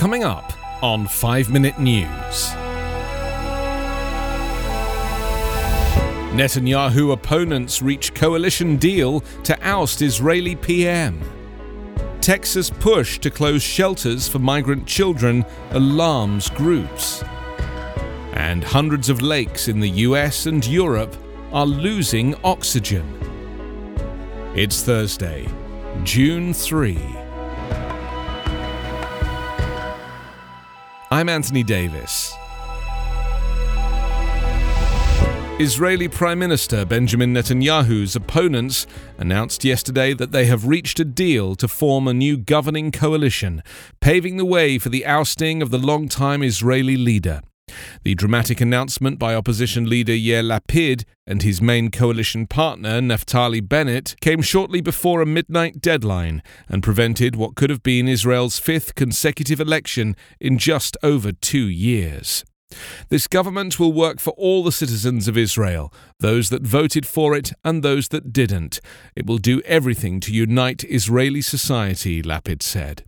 Coming up on 5 Minute News. Netanyahu opponents reach coalition deal to oust Israeli PM. Texas push to close shelters for migrant children alarms groups. And hundreds of lakes in the US and Europe are losing oxygen. It's Thursday, June 3. I'm Anthony Davis. Israeli Prime Minister Benjamin Netanyahu's opponents announced yesterday that they have reached a deal to form a new governing coalition, paving the way for the ousting of the long-time Israeli leader. The dramatic announcement by opposition leader Yair Lapid and his main coalition partner Naftali Bennett came shortly before a midnight deadline and prevented what could have been Israel's fifth consecutive election in just over two years. This government will work for all the citizens of Israel, those that voted for it and those that didn't. It will do everything to unite Israeli society, Lapid said.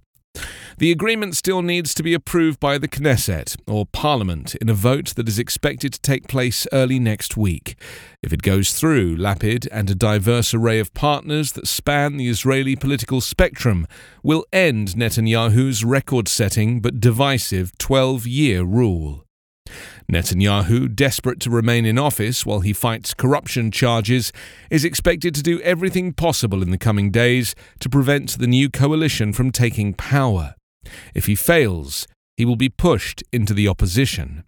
The agreement still needs to be approved by the Knesset, or Parliament, in a vote that is expected to take place early next week. If it goes through, Lapid and a diverse array of partners that span the Israeli political spectrum will end Netanyahu's record setting but divisive 12 year rule. Netanyahu, desperate to remain in office while he fights corruption charges, is expected to do everything possible in the coming days to prevent the new coalition from taking power. If he fails, he will be pushed into the opposition.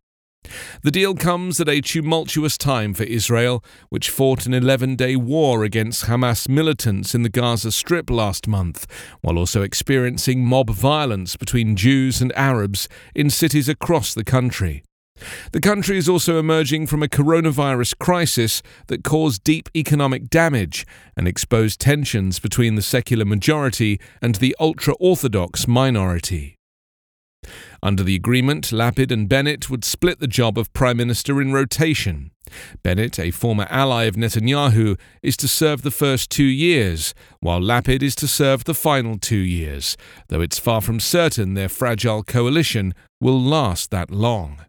The deal comes at a tumultuous time for Israel, which fought an 11 day war against Hamas militants in the Gaza Strip last month, while also experiencing mob violence between Jews and Arabs in cities across the country. The country is also emerging from a coronavirus crisis that caused deep economic damage and exposed tensions between the secular majority and the ultra Orthodox minority. Under the agreement, Lapid and Bennett would split the job of Prime Minister in rotation. Bennett, a former ally of Netanyahu, is to serve the first two years, while Lapid is to serve the final two years, though it's far from certain their fragile coalition will last that long.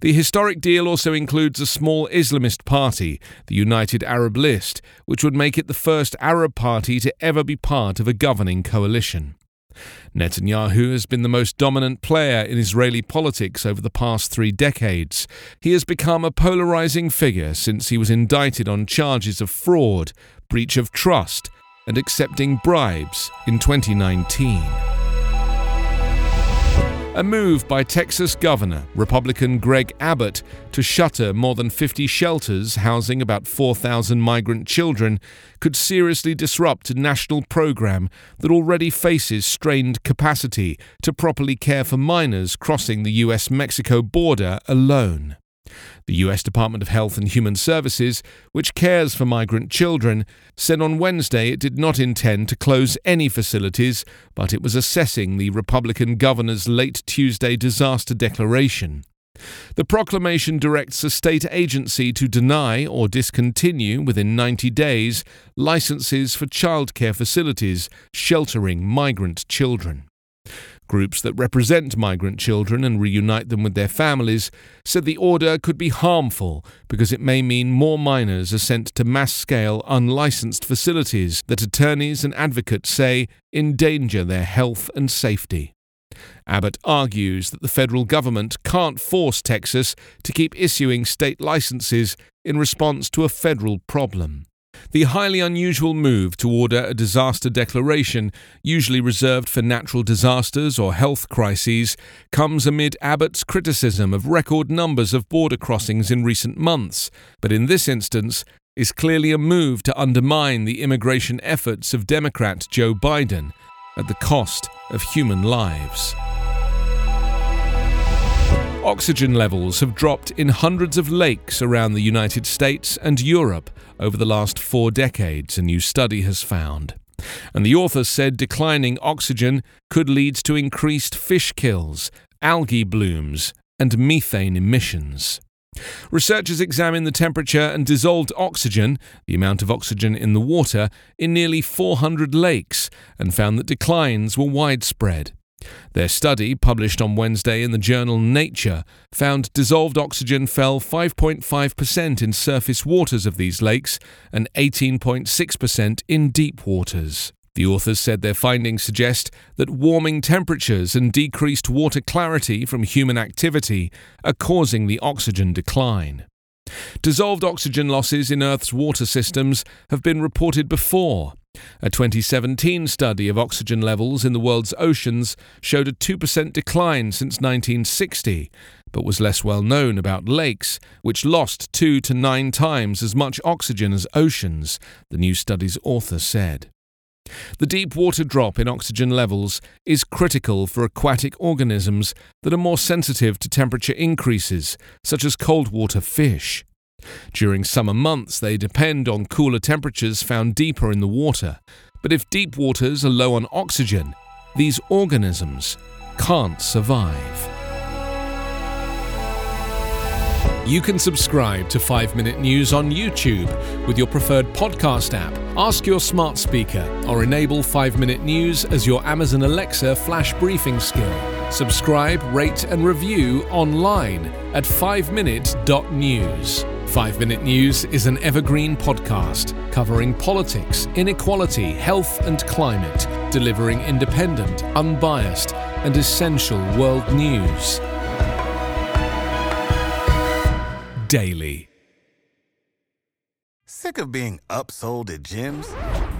The historic deal also includes a small Islamist party, the United Arab List, which would make it the first Arab party to ever be part of a governing coalition. Netanyahu has been the most dominant player in Israeli politics over the past three decades. He has become a polarizing figure since he was indicted on charges of fraud, breach of trust, and accepting bribes in 2019. A move by Texas Governor, Republican Greg Abbott, to shutter more than 50 shelters housing about 4,000 migrant children could seriously disrupt a national program that already faces strained capacity to properly care for minors crossing the US Mexico border alone. The US Department of Health and Human Services, which cares for migrant children, said on Wednesday it did not intend to close any facilities, but it was assessing the Republican governor's late Tuesday disaster declaration. The proclamation directs a state agency to deny or discontinue within 90 days licenses for childcare facilities sheltering migrant children. Groups that represent migrant children and reunite them with their families said the order could be harmful because it may mean more minors are sent to mass scale, unlicensed facilities that attorneys and advocates say endanger their health and safety. Abbott argues that the federal government can't force Texas to keep issuing state licenses in response to a federal problem. The highly unusual move to order a disaster declaration, usually reserved for natural disasters or health crises, comes amid Abbott's criticism of record numbers of border crossings in recent months, but in this instance is clearly a move to undermine the immigration efforts of Democrat Joe Biden at the cost of human lives. Oxygen levels have dropped in hundreds of lakes around the United States and Europe over the last four decades, a new study has found. And the author said declining oxygen could lead to increased fish kills, algae blooms, and methane emissions. Researchers examined the temperature and dissolved oxygen, the amount of oxygen in the water, in nearly 400 lakes and found that declines were widespread. Their study, published on Wednesday in the journal Nature, found dissolved oxygen fell 5.5% in surface waters of these lakes and 18.6% in deep waters. The authors said their findings suggest that warming temperatures and decreased water clarity from human activity are causing the oxygen decline. Dissolved oxygen losses in Earth's water systems have been reported before. A 2017 study of oxygen levels in the world's oceans showed a 2% decline since 1960, but was less well known about lakes, which lost two to nine times as much oxygen as oceans, the new study's author said. The deep water drop in oxygen levels is critical for aquatic organisms that are more sensitive to temperature increases, such as cold water fish. During summer months, they depend on cooler temperatures found deeper in the water, but if deep waters are low on oxygen, these organisms can't survive. You can subscribe to 5 Minute News on YouTube with your preferred podcast app. Ask your smart speaker or enable 5 Minute News as your Amazon Alexa flash briefing skill. Subscribe, rate, and review online at 5minute.news. 5 Minute News is an evergreen podcast covering politics, inequality, health, and climate, delivering independent, unbiased, and essential world news. Daily. Sick of being upsold at gyms?